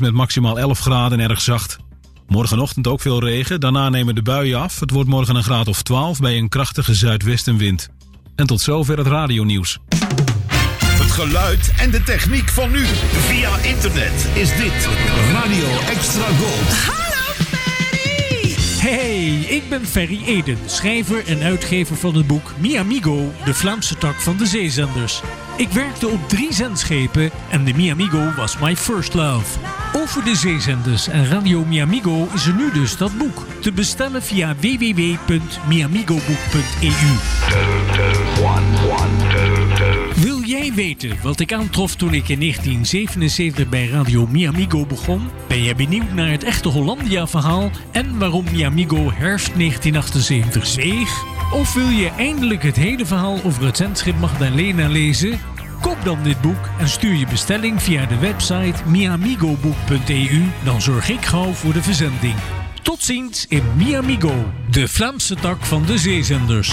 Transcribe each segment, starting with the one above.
met maximaal 11 graden en erg zacht. Morgenochtend ook veel regen, daarna nemen de buien af. Het wordt morgen een graad of 12 bij een krachtige zuidwestenwind. En tot zover het radionieuws. Het geluid en de techniek van nu. Via internet is dit Radio Extra Gold. Hallo Ferry! Hey, ik ben Ferry Eden, schrijver en uitgever van het boek Mi Amigo, de Vlaamse tak van de zeezenders. Ik werkte op drie zendschepen en de Mi Amigo was my first love. Over de zeezenders en Radio Mi Amigo is er nu dus dat boek. Te bestellen via www.miamigoboek.eu. Weten wat ik aantrof toen ik in 1977 bij Radio Mi Amigo begon? Ben jij benieuwd naar het echte Hollandia-verhaal en waarom Mi Amigo herfst 1978 zweeg? Of wil je eindelijk het hele verhaal over het zendschip Magdalena lezen? Koop dan dit boek en stuur je bestelling via de website miamigoboek.eu. Dan zorg ik gauw voor de verzending. Tot ziens in Miamigo, de Vlaamse tak van de zeezenders.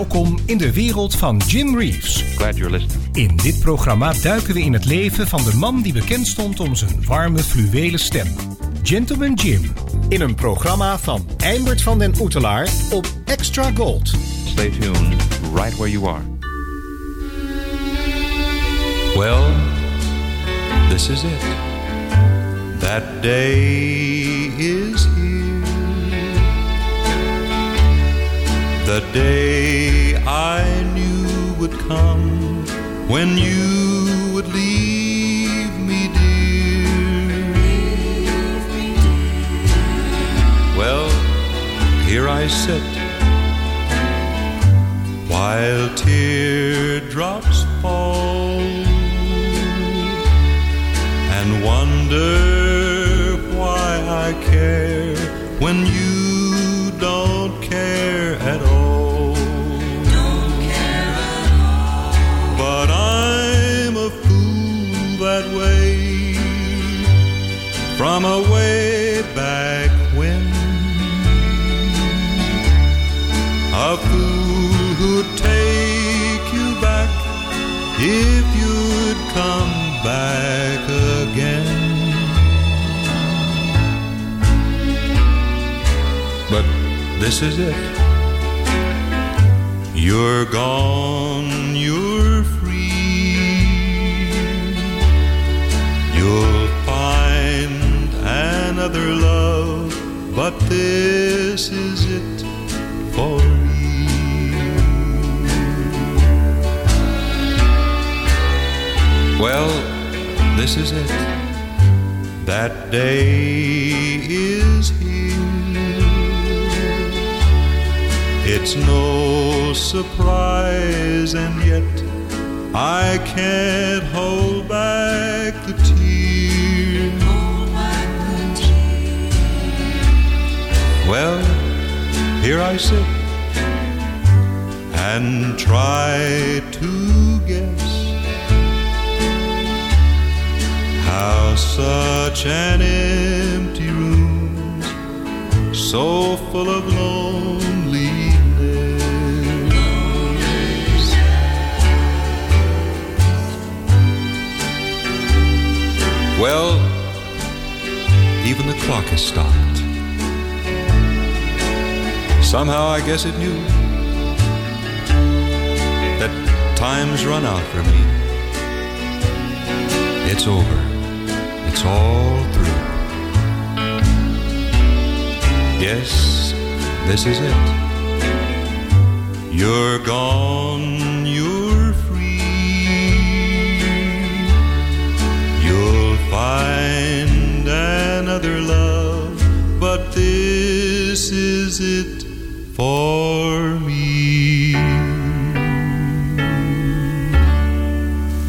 Welkom in de wereld van Jim Reeves. Glad you're listening. In dit programma duiken we in het leven van de man die bekend stond om zijn warme fluwelen stem. Gentleman Jim. In een programma van Eimert van den Oetelaar op Extra Gold. Stay tuned right where you are. Well, this is it. That day is here. The day I knew would come when you would leave me, dear. Well, here I sit while teardrops fall and wonder why I care who'd take you back if you'd come back again. But this is it. You're gone, you're free. You'll find another love, but this is it Well, this is it. That day is here. It's no surprise, and yet I can't hold back the tears. Well, here I sit and try to guess how such an empty room, so full of loneliness, well, even the clock has stopped. Somehow I guess it knew that time's run out for me. It's over. It's all through. Yes, this is it. You're gone, you're free. You'll find another love, but this is it for me.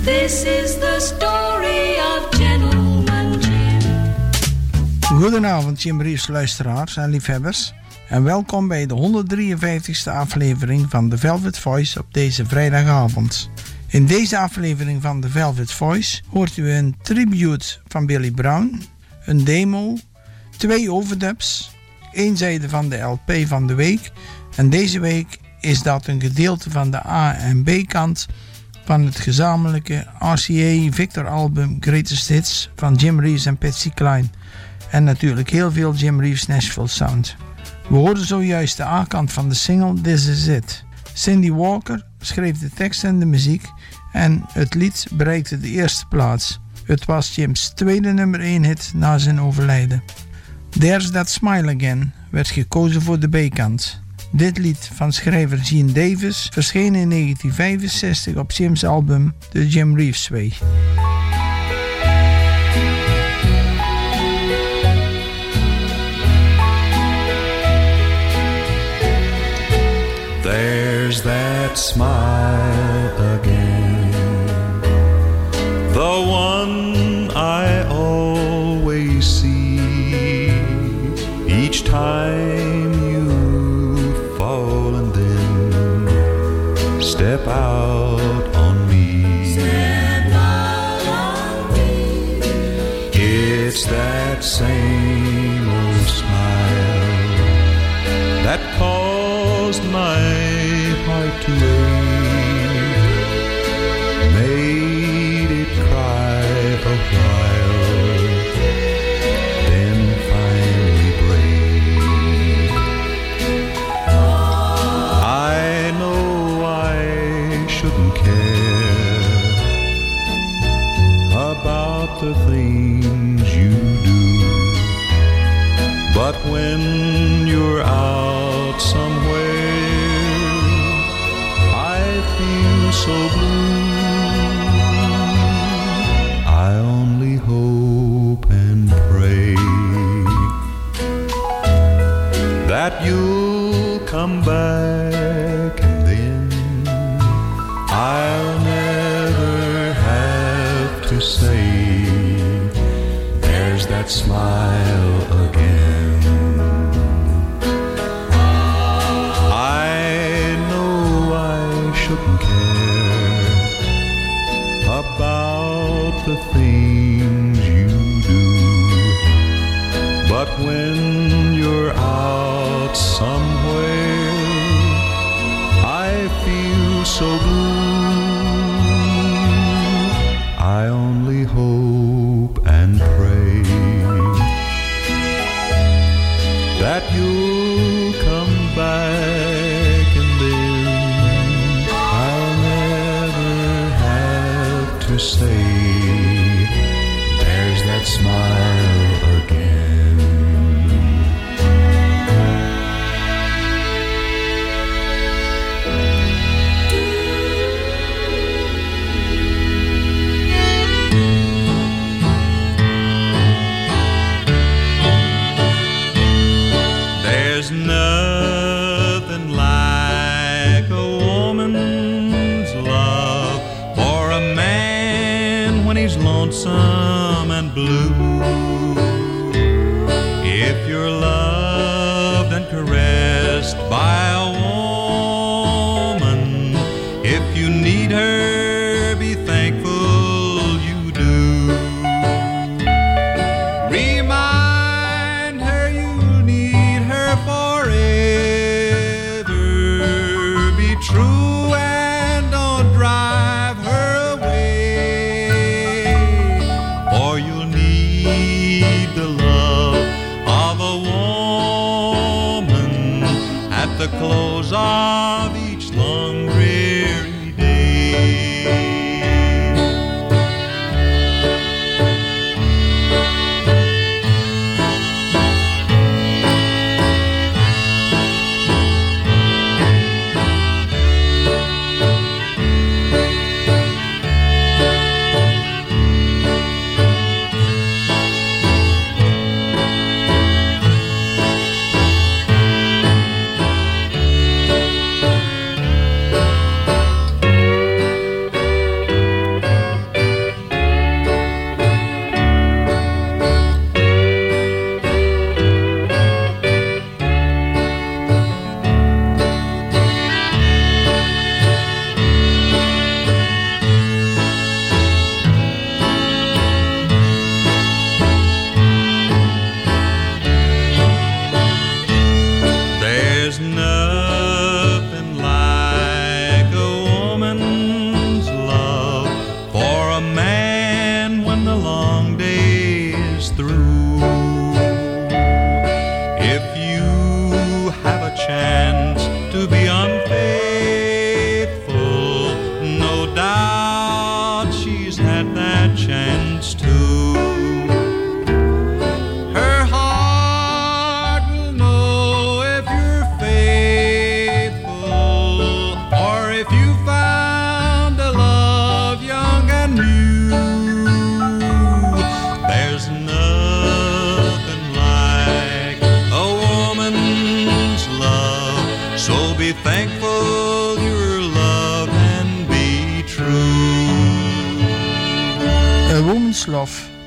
This is the Goedenavond Jim Reeves luisteraars en liefhebbers en welkom bij de 153ste aflevering van The Velvet Voice op deze vrijdagavond. In deze aflevering van The Velvet Voice hoort u een tribute van Billy Brown, een demo, twee overdubs, één zijde van de LP van de week en deze week is dat een gedeelte van de A en B kant van het gezamenlijke RCA Victor album Greatest Hits van Jim Reeves en Patsy Cline. En natuurlijk heel veel Jim Reeves Nashville Sound. We hoorden zojuist de A-kant van de single This Is It. Cindy Walker schreef de tekst en de muziek en het lied bereikte de eerste plaats. Het was Jim's tweede nummer 1 hit na zijn overlijden. There's That Smile Again werd gekozen voor de B-kant. Dit lied van schrijver Gene Davis verscheen in 1965 op Jim's album The Jim Reeves Way. There's that smile again, the one I always see each time that you'll come back and then I'll never have to say there's that smile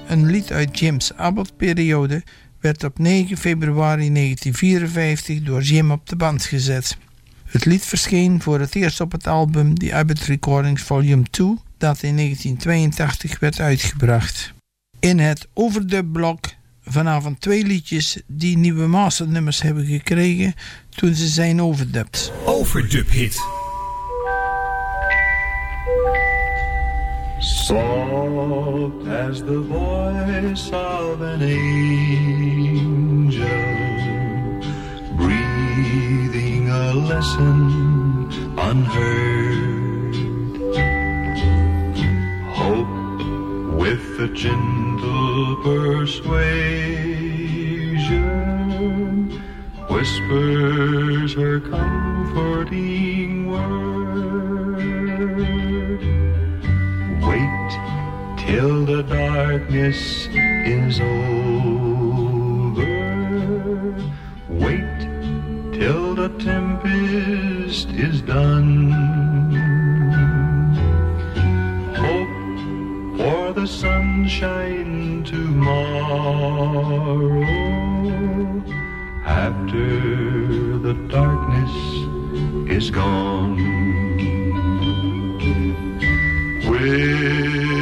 Een lied uit Jim's Abbott-periode, werd op 9 februari 1954 door Jim op de band gezet. Het lied verscheen voor het eerst op het album The Abbott Recordings Volume 2, dat in 1982 werd uitgebracht. In het overdub-blok vanavond twee liedjes die nieuwe masternummers hebben gekregen toen ze zijn overdubbed. Overdub hit. Soft as the voice of an angel, breathing a lesson unheard. Hope with a gentle persuasion whispers her comforting word. Till the darkness is over. Wait till the tempest is done. Hope for the sunshine tomorrow after the darkness is gone. Whispering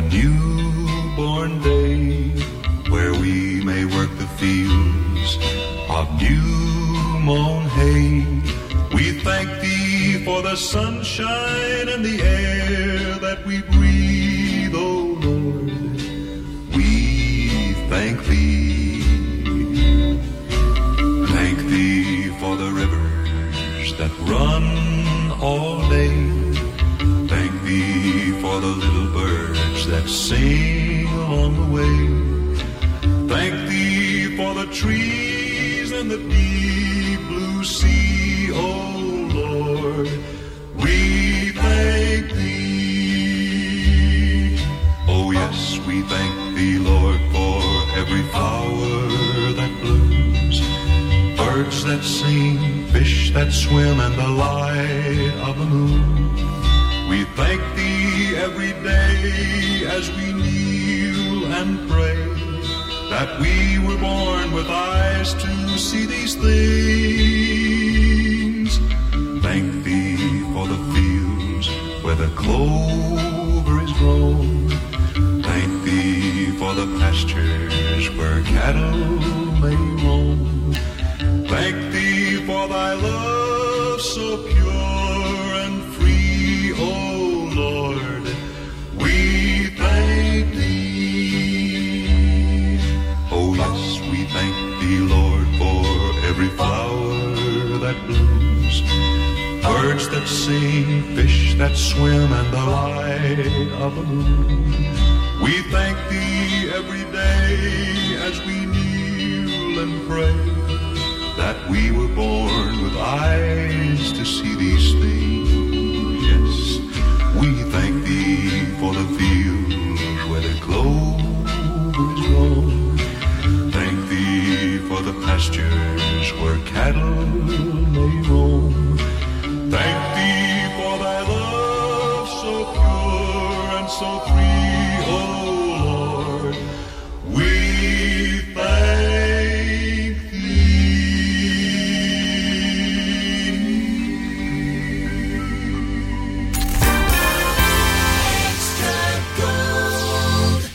a newborn day where we may work the fields of new mown hay. We thank thee for the sunshine and the air that we breathe, trees and the deep blue sea, oh Lord. We thank thee. Oh yes, we thank thee, Lord, for every flower that blooms, birds that sing, fish that swim, and the light of the moon. We thank thee every day as we kneel and pray that we were born with eyes to see these things. Thank thee for the fields where the clover is grown. Thank thee for the pastures where cattle may roam. That sing, fish that swim in the light of the moon. We thank thee every day as we kneel and pray that we were born with eyes to see these things. Yes, we thank thee for the fields where the clover is grown. Thank thee for the pastures where cattle may roam. Thank thee for thy love so pure and so free,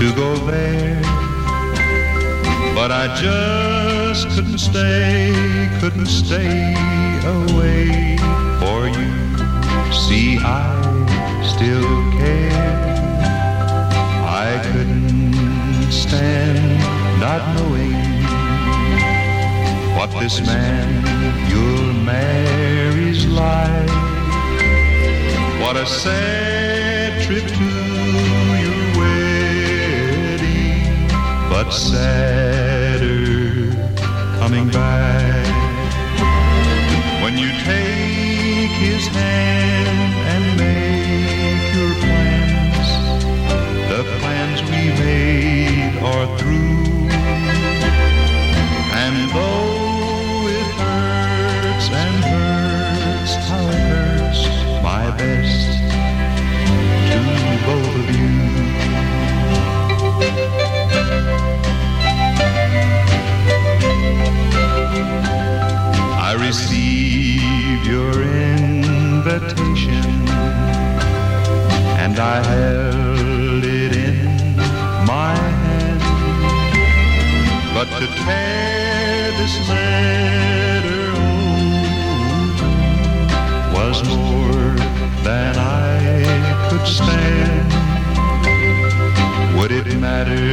to go there. But I just couldn't stay, couldn't stay away for you. See, I still care. I couldn't stand not knowing what this man you'll marry's like. What a sad trip to but sadder coming back. When you take his hand received your invitation and I held it in my hand. But to tear this letter was more than I could stand. Would it matter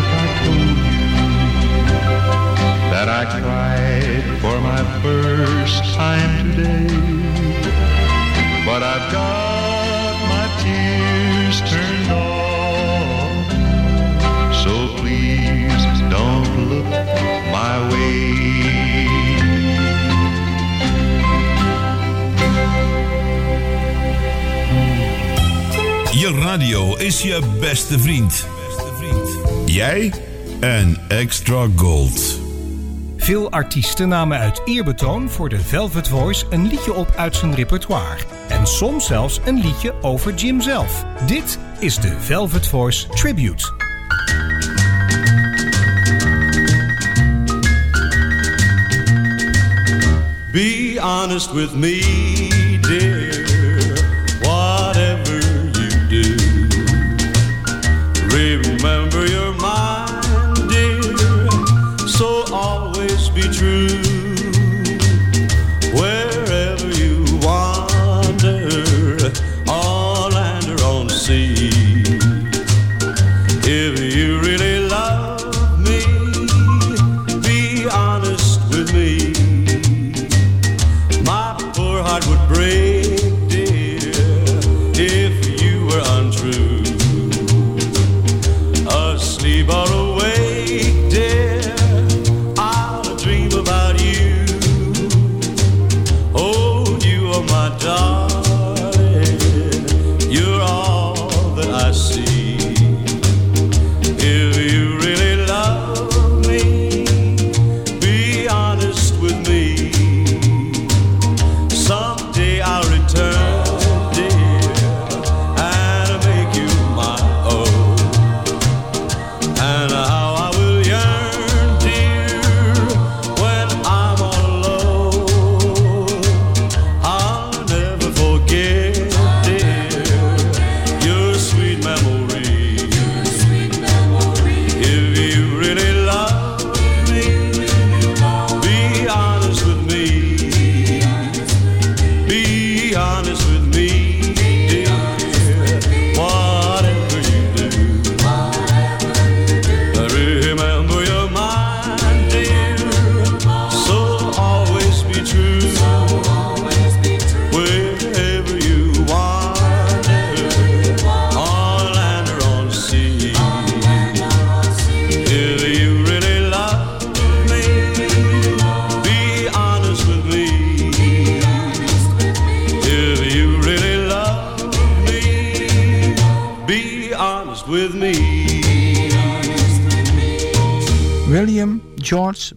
if I told you that I cried for my first time today? But I've got my tears turned off. So please don't look my way. Je radio is je beste vriend. Jij en Extra Gold. Veel artiesten namen uit eerbetoon voor de Velvet Voice een liedje op uit zijn repertoire. En soms zelfs een liedje over Jim zelf. Dit is de Velvet Voice Tribute. Be honest with me,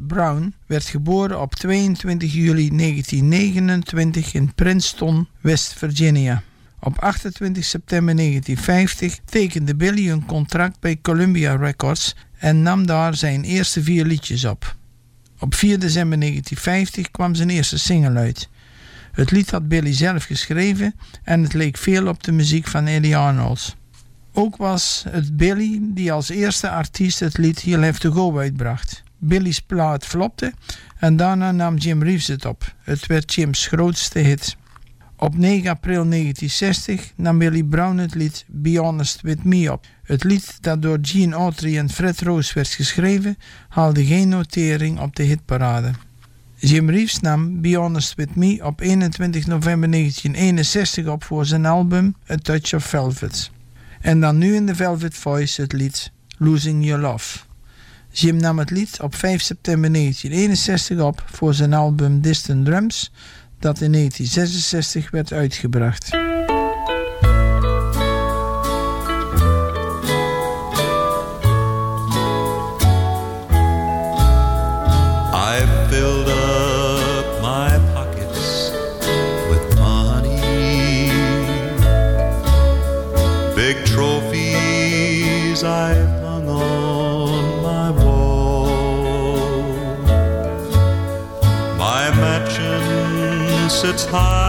Brown werd geboren op 22 juli 1929 in Princeton, West Virginia. Op 28 september 1950 tekende Billy een contract bij Columbia Records en nam daar zijn eerste vier liedjes op. Op 4 december 1950 kwam zijn eerste single uit. Het lied had Billy zelf geschreven en het leek veel op de muziek van Eddie Arnold. Ook was het Billy die als eerste artiest het lied You'll Have To Go uitbracht. Billy's plaat flopte en daarna nam Jim Reeves het op. Het werd Jim's grootste hit. Op 9 april 1960 nam Billy Brown het lied Be Honest With Me op. Het lied dat door Gene Autry en Fred Rose werd geschreven, haalde geen notering op de hitparade. Jim Reeves nam Be Honest With Me op 21 november 1961 op voor zijn album A Touch of Velvet. En dan nu in de Velvet Voice het lied Losing Your Love. Jim nam het lied op 5 september 1961 op voor zijn album Distant Drums, dat in 1966 werd uitgebracht. Mansion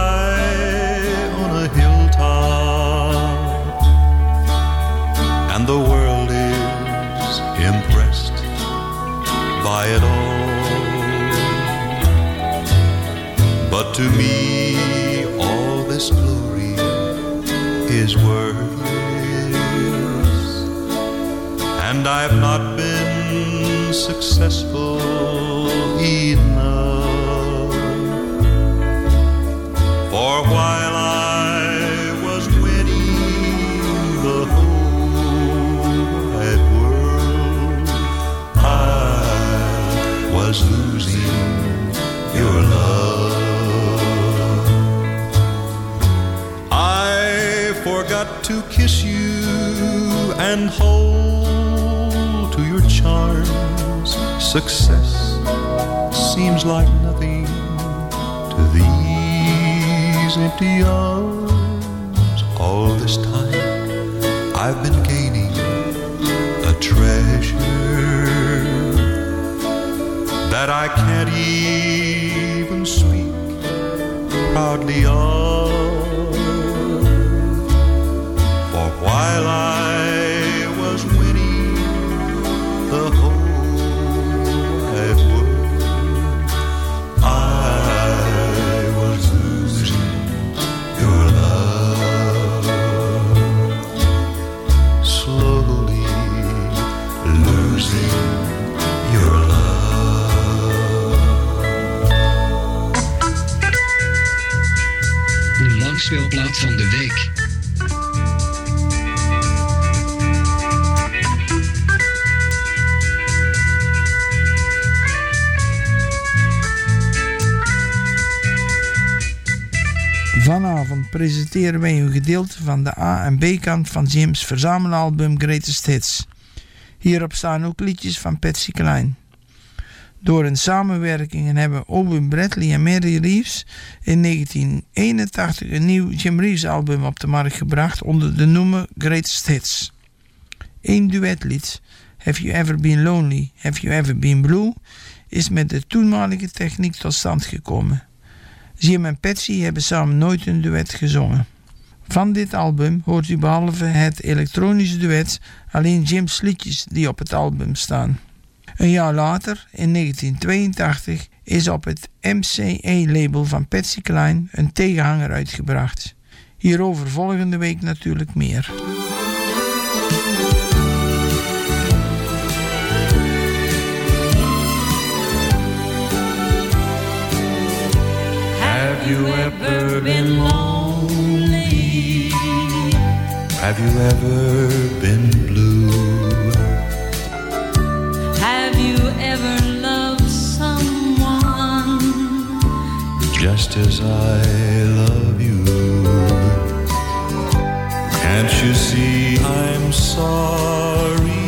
De langspeelplaat van de week. Vanavond presenteren wij een gedeelte van de A- en B-kant van Jim's verzamelalbum Greatest Hits. Hierop staan ook liedjes van Patsy Cline. Door hun samenwerkingen hebben Owen Bradley en Mary Reeves in 1981 een nieuw Jim Reeves album op de markt gebracht onder de noemer Greatest Hits. Eén duetlied, Have You Ever Been Lonely, Have You Ever Been Blue, is met de toenmalige techniek tot stand gekomen. Jim en Patsy hebben samen nooit een duet gezongen. Van dit album hoort u behalve het elektronische duet alleen Jim's liedjes die op het album staan. Een jaar later, in 1982, is op het MCA-label van Patsy Cline een tegenhanger uitgebracht. Hierover volgende week natuurlijk meer. Have you ever been lonely? Have you ever been blue? Just as I love you. Can't you see I'm sorry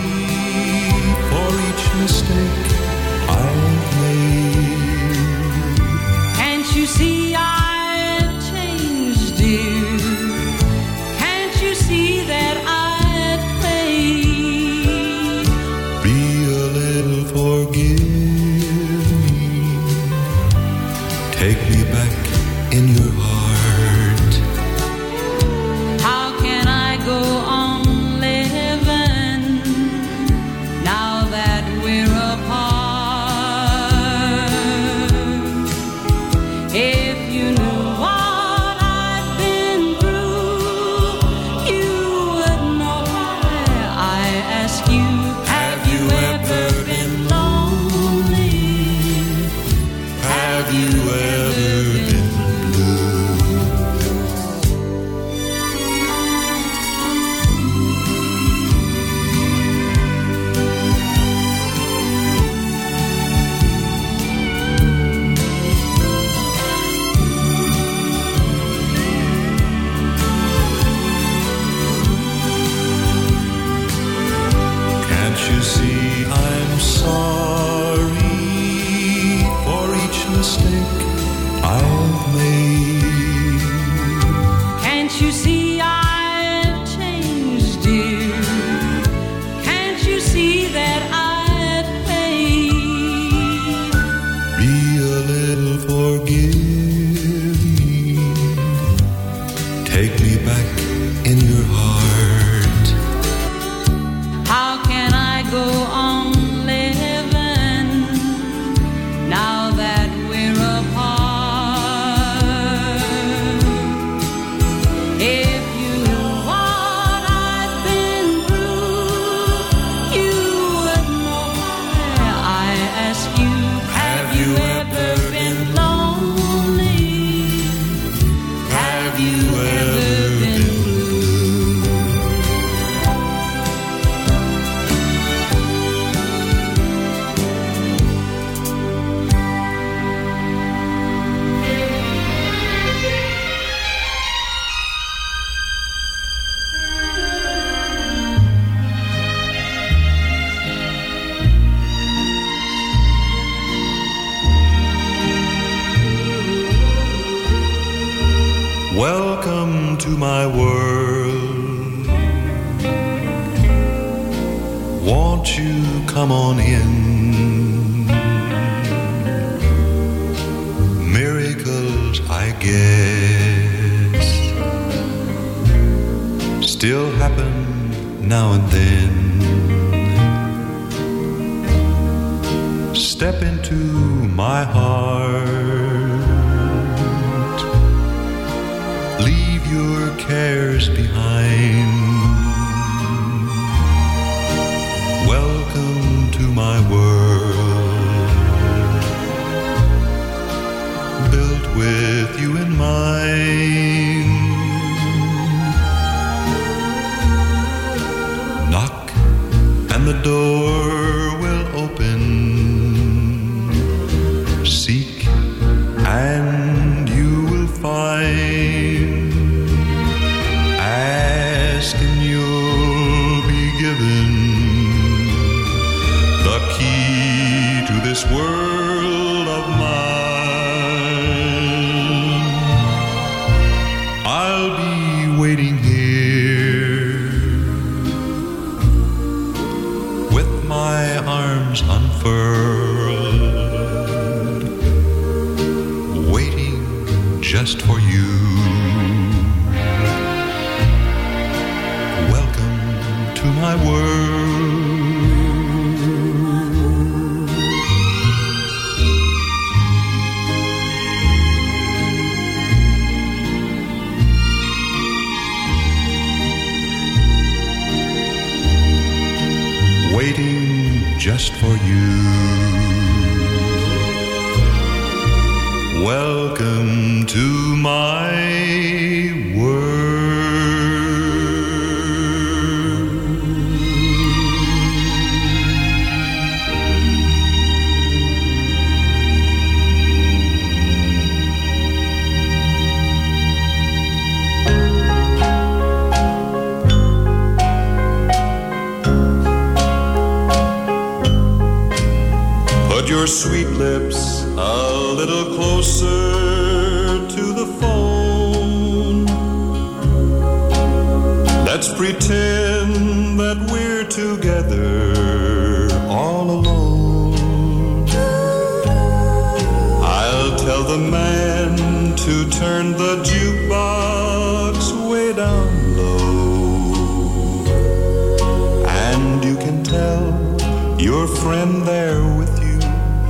there with you,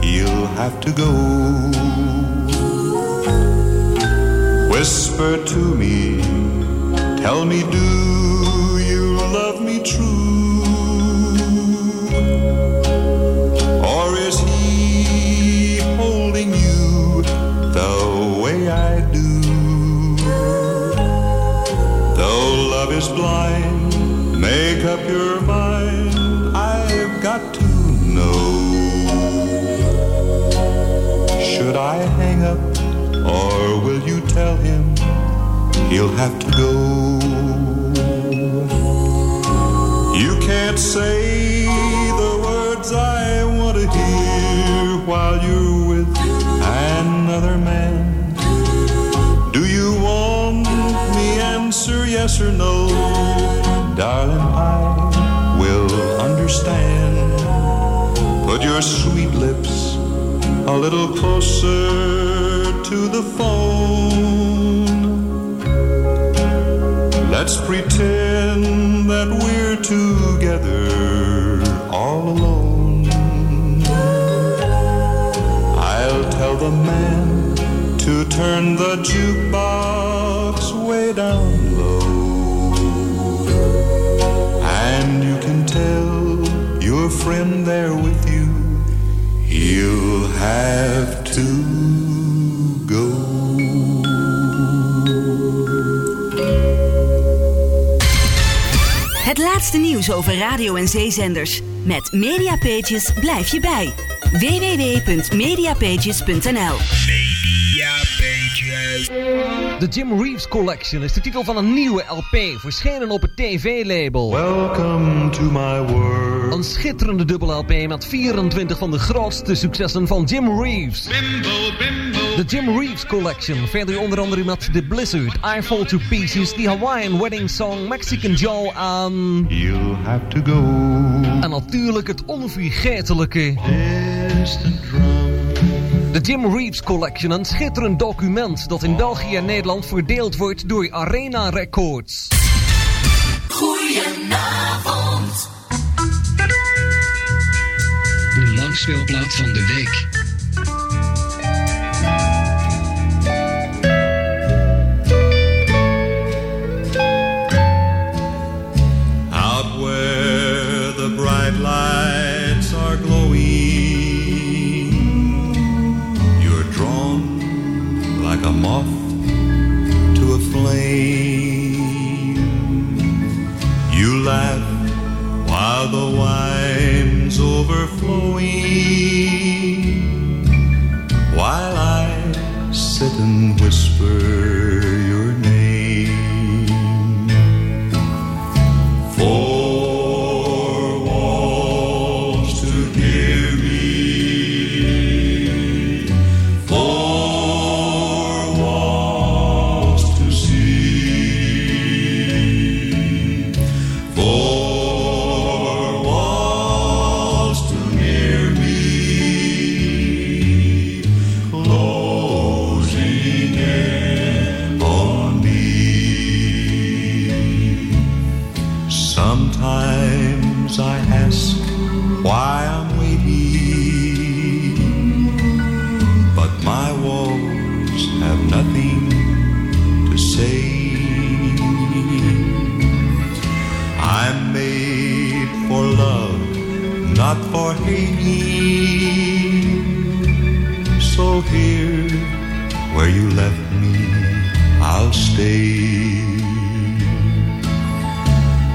he'll have to go. Whisper to me, tell me, do you love me true? Or is he holding you the way I do? Though love is blind, make up your Should I hang up, or will you tell him he'll have to go? You can't say the words I want to hear while you're with another man. Do you want me answer yes or no? Darling, I will understand. Put your sweet lips a little closer to the phone. Let's pretend that we're together all alone. I'll tell the man to turn the jukebox way down low. And you can tell your friend there with you, he'll have to go. Het laatste nieuws over radio- en zeezenders. Met Mediapages blijf je bij. www.mediapages.nl The Jim Reeves Collection is de titel van een nieuwe LP, verschenen op het TV-label. Welcome to my world. Een schitterende dubbel LP met 24 van de grootste successen van Jim Reeves. De Jim Reeves Collection, verder onder andere met The Blizzard, I Fall to Pieces, The Hawaiian Wedding Song, Mexican Joe aan... You'll have to go. En natuurlijk het onvergetelijke... De Jim Reeves Collection, een schitterend document dat in België en Nederland verdeeld wordt door Arena Records. Goedenavond. De langspeelplaat van de week. Overflowing, while I sit and whisper I ask why I'm waiting, but my walls have nothing to say. I'm made for love, not for hating. So here, where you left me, I'll stay.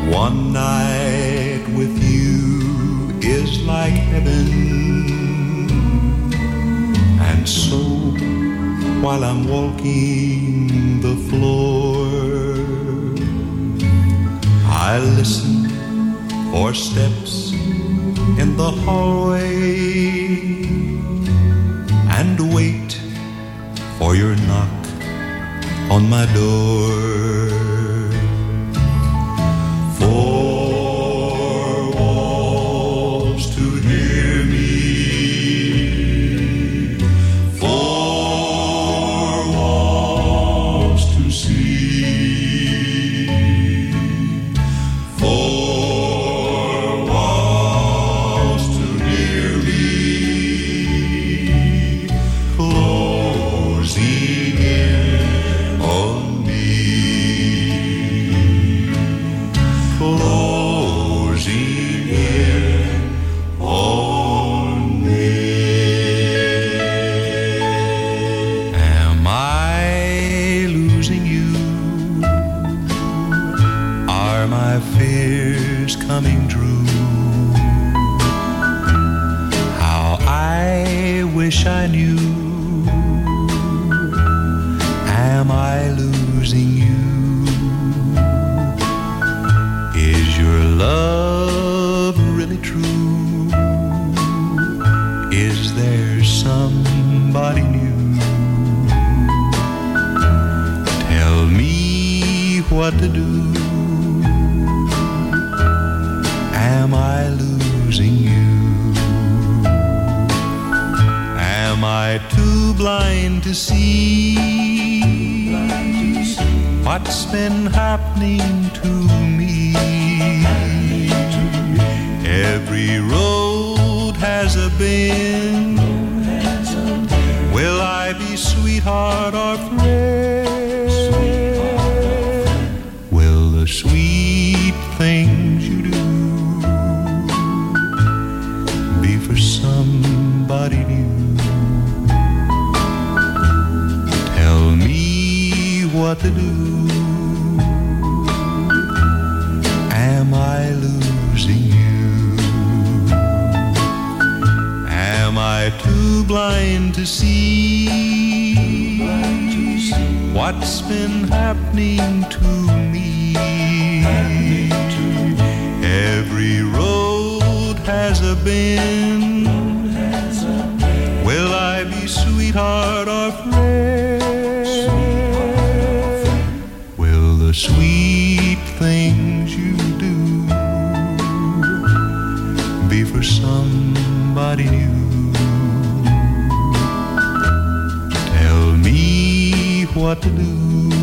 One night like heaven. And so, while I'm walking the floor, I listen for steps in the hallway. And wait for your knock on my door. What to do.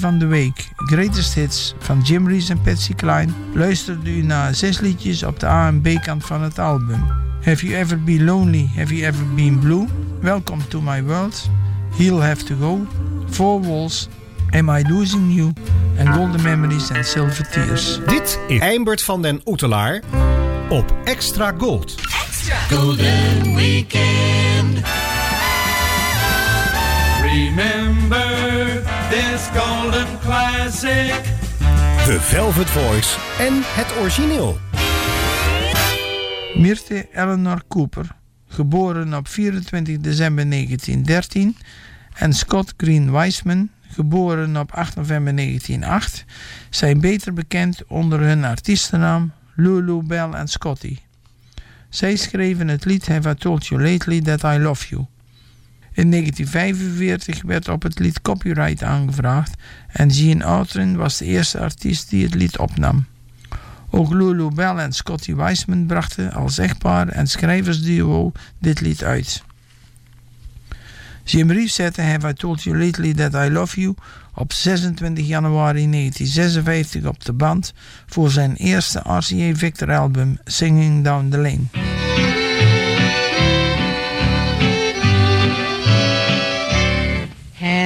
Van de week, Greatest Hits van Jim Reeves en Patsy Cline, luisterde u naar zes liedjes op de A en B-kant van het album. Have You Ever Been Lonely? Have You Ever Been Blue? Welcome to My World, He'll Have to Go, Four Walls, Am I Losing You en Golden Memories and Silver Tears. Dit is Eimbert van den Oetelaar op Extra Gold. Golden Weekend. This golden classic. The Velvet Voice en het origineel. Myrthe Eleanor Cooper, geboren op 24 december 1913, en Scott Green Weisman, geboren op 8 november 1908, zijn beter bekend onder hun artiestennaam Lulu Bell en Scotty. Zij schreven het lied Have I Told You Lately That I Love You. In 1945 werd op het lied copyright aangevraagd en Gene Autry was de eerste artiest die het lied opnam. Ook Lulu Bell en Scotty Weisman brachten als echtpaar en schrijversduo dit lied uit. Jim Reeves zette Have I Told You Lately That I Love You op 26 januari 1956 op de band voor zijn eerste RCA Victor album Singing Down the Lane.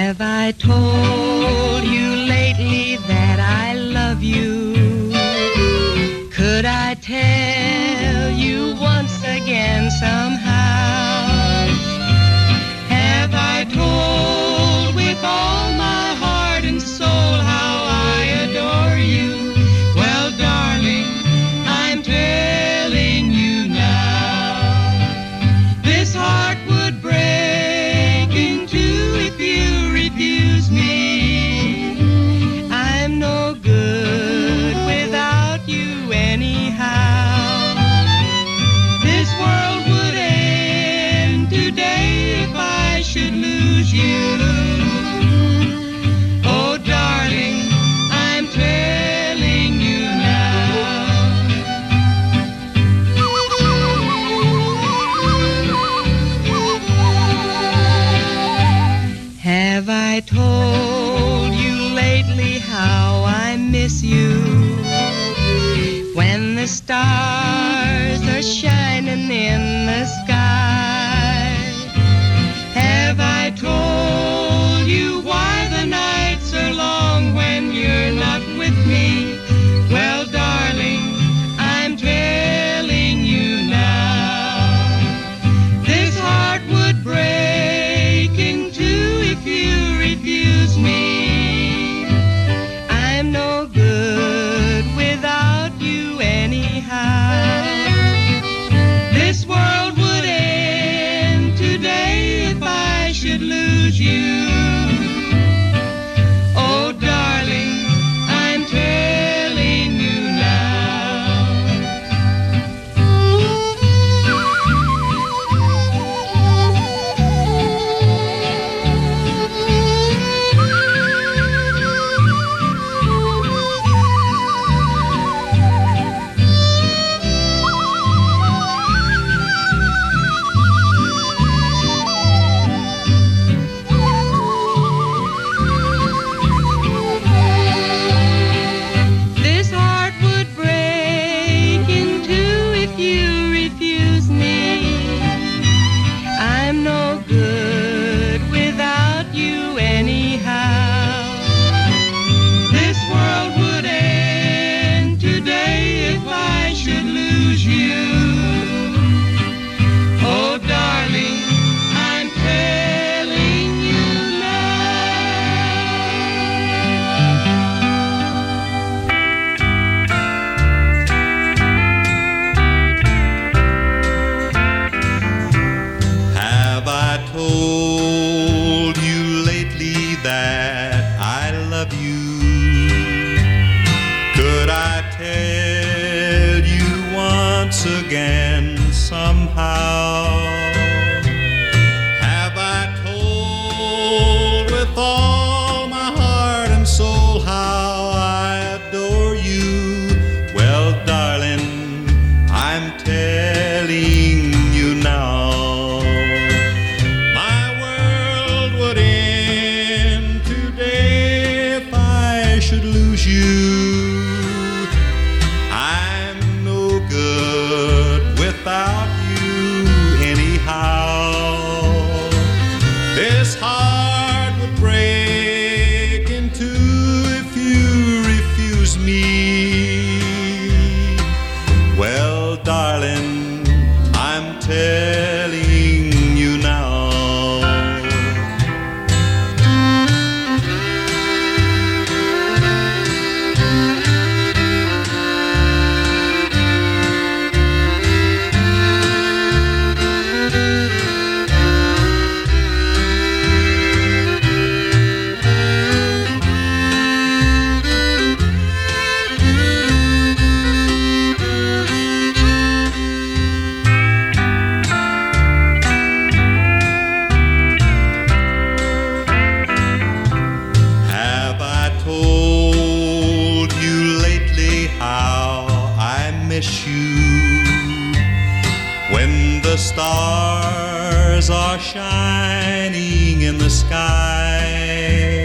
Have I told you lately that I love you? Could I tell you once again somehow? Have I told with all I told you lately how I miss you? When the stars are shining in the sky. The stars are shining in the sky?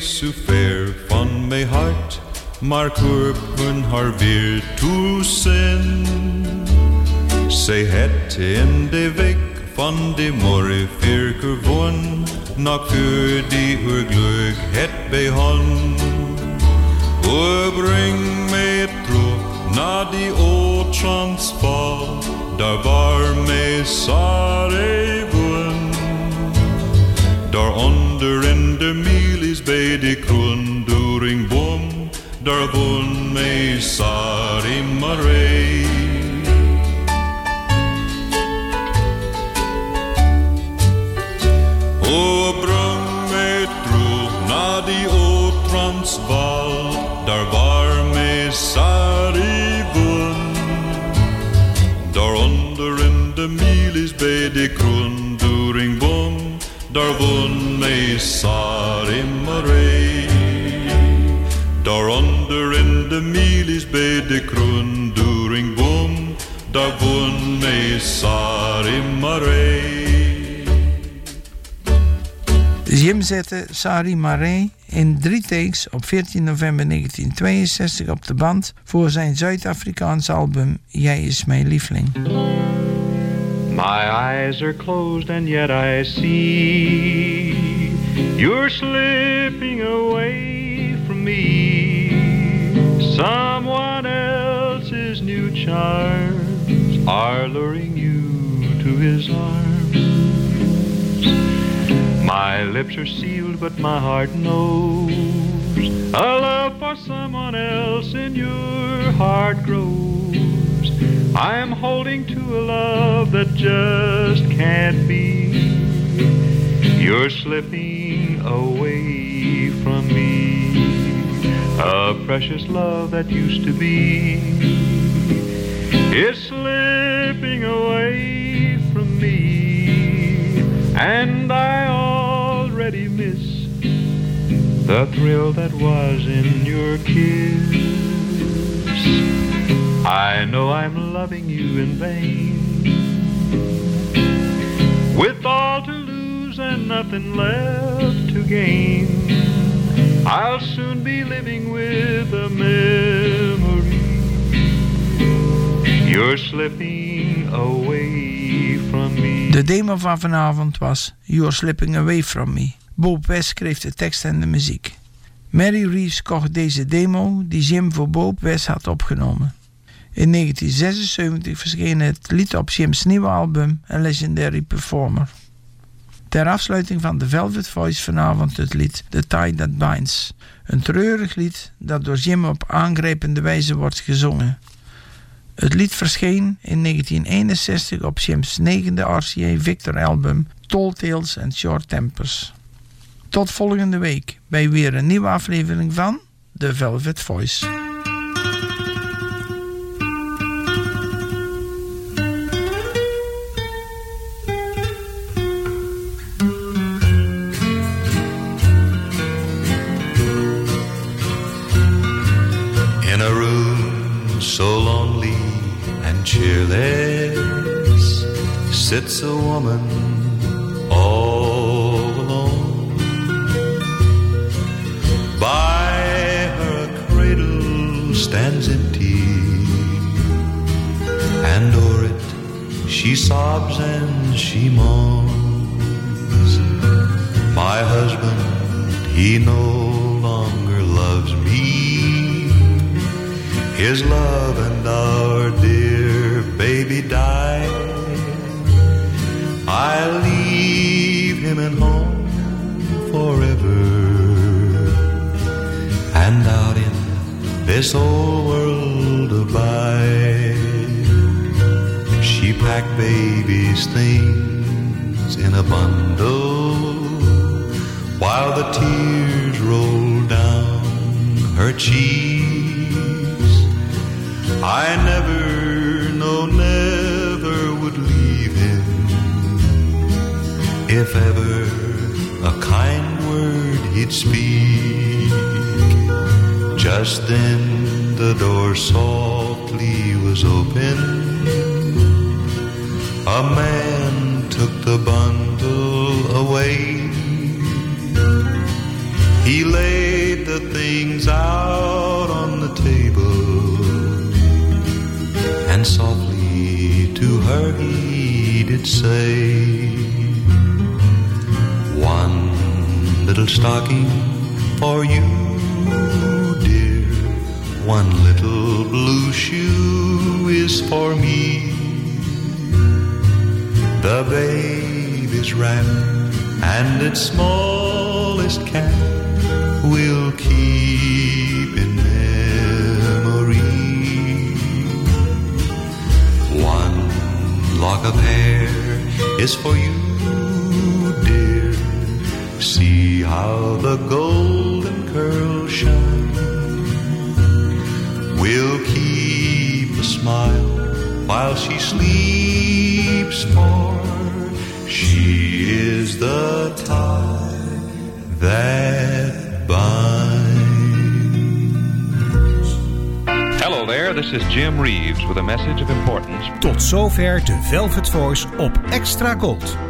Så fair van mij hart, maar kurpen har vir tusen. Säg hette en de veck van de morre fyrker von, nak för de ur glög het behåll. Och bring mig tro, na de å transfall, där var mig sare vunn. Daar onder in de de kronduring bom, daar woon mij Sarie Marais. O breng mij terug naar die o Transvaal, daar waar mij Sari woon. Daaronder in de milis bij de kronduring bom, daar woon mij Sari De milis bij de kronduring bom, daar woon mij Sari Maree. Jim zette Sari Marais in drie takes op 14 november 1962 op de band voor zijn Zuid-Afrikaanse album Jij is mijn lieveling. My eyes are closed and yet I see you're slipping away from me. Someone else's new charms are luring you to his arms. My lips are sealed, but my heart knows a love for someone else in your heart grows. I'm holding to a love that just can't be. You're slipping away from me. A precious love that used to be. is slipping away from me, and I already miss the thrill that was in your kiss. I know I'm loving you in vain, with all to lose and nothing left to gain. I'll soon be living with a memory. You're slipping away from me. De demo van vanavond was You're Slipping Away From Me. Bob West schreef de tekst en de muziek. Mary Reeves kocht deze demo die Jim voor Bob West had opgenomen. In 1976 verscheen het lied op Jim's nieuwe album A Legendary Performer. Ter afsluiting van The Velvet Voice vanavond het lied The Tie That Binds. Een treurig lied dat door Jim op aangrijpende wijze wordt gezongen. Het lied verscheen in 1961 op Jim's negende RCA Victor album Tall Tales and Short Tempers. Tot volgende week bij weer een nieuwe aflevering van The Velvet Voice. Sits a woman all alone. By her cradle stands empty, and o'er it she sobs and she moans. My husband, he no longer loves me. His love and our this old world abide, she packed baby's things in a bundle while the tears rolled down her cheeks. I never, no, never would leave him if ever a kind word he'd speak. Just then the door softly was open. A man took the bundle away. He laid the things out on the table and softly to her he did say, One little stocking for you. One little blue shoe is for me. The babe is wrapped and its smallest cap will keep in memory. One lock of hair is for you, dear. See how the golden while she sleeps, for she is the tie that binds. Hello there, this is Jim Reeves with a message of importance. Tot zover de Velvet Voice op Extra Gold.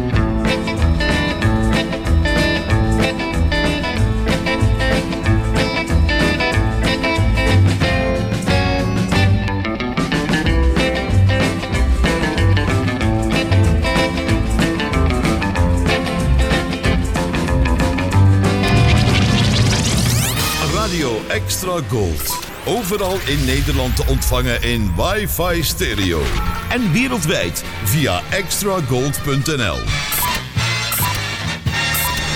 Overal in Nederland te ontvangen in wifi stereo. En wereldwijd via extragold.nl.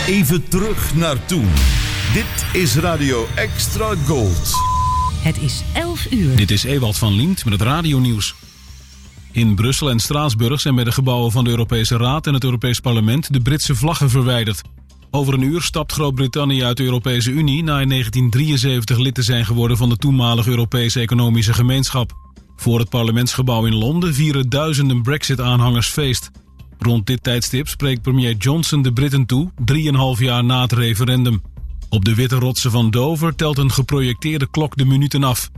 Even terug naar toen. Dit is Radio Extra Gold. Het is 11 uur. Dit is Ewald van Lient met het radionieuws. In Brussel en Straatsburg zijn bij de gebouwen van de Europese Raad en het Europees Parlement de Britse vlaggen verwijderd. Over een uur stapt Groot-Brittannië uit de Europese Unie na in 1973 lid te zijn geworden van de toenmalige Europese Economische Gemeenschap. Voor het parlementsgebouw in Londen vieren duizenden Brexit-aanhangers feest. Rond dit tijdstip spreekt premier Johnson de Britten toe, 3,5 jaar na het referendum. Op de witte rotsen van Dover telt een geprojecteerde klok de minuten af.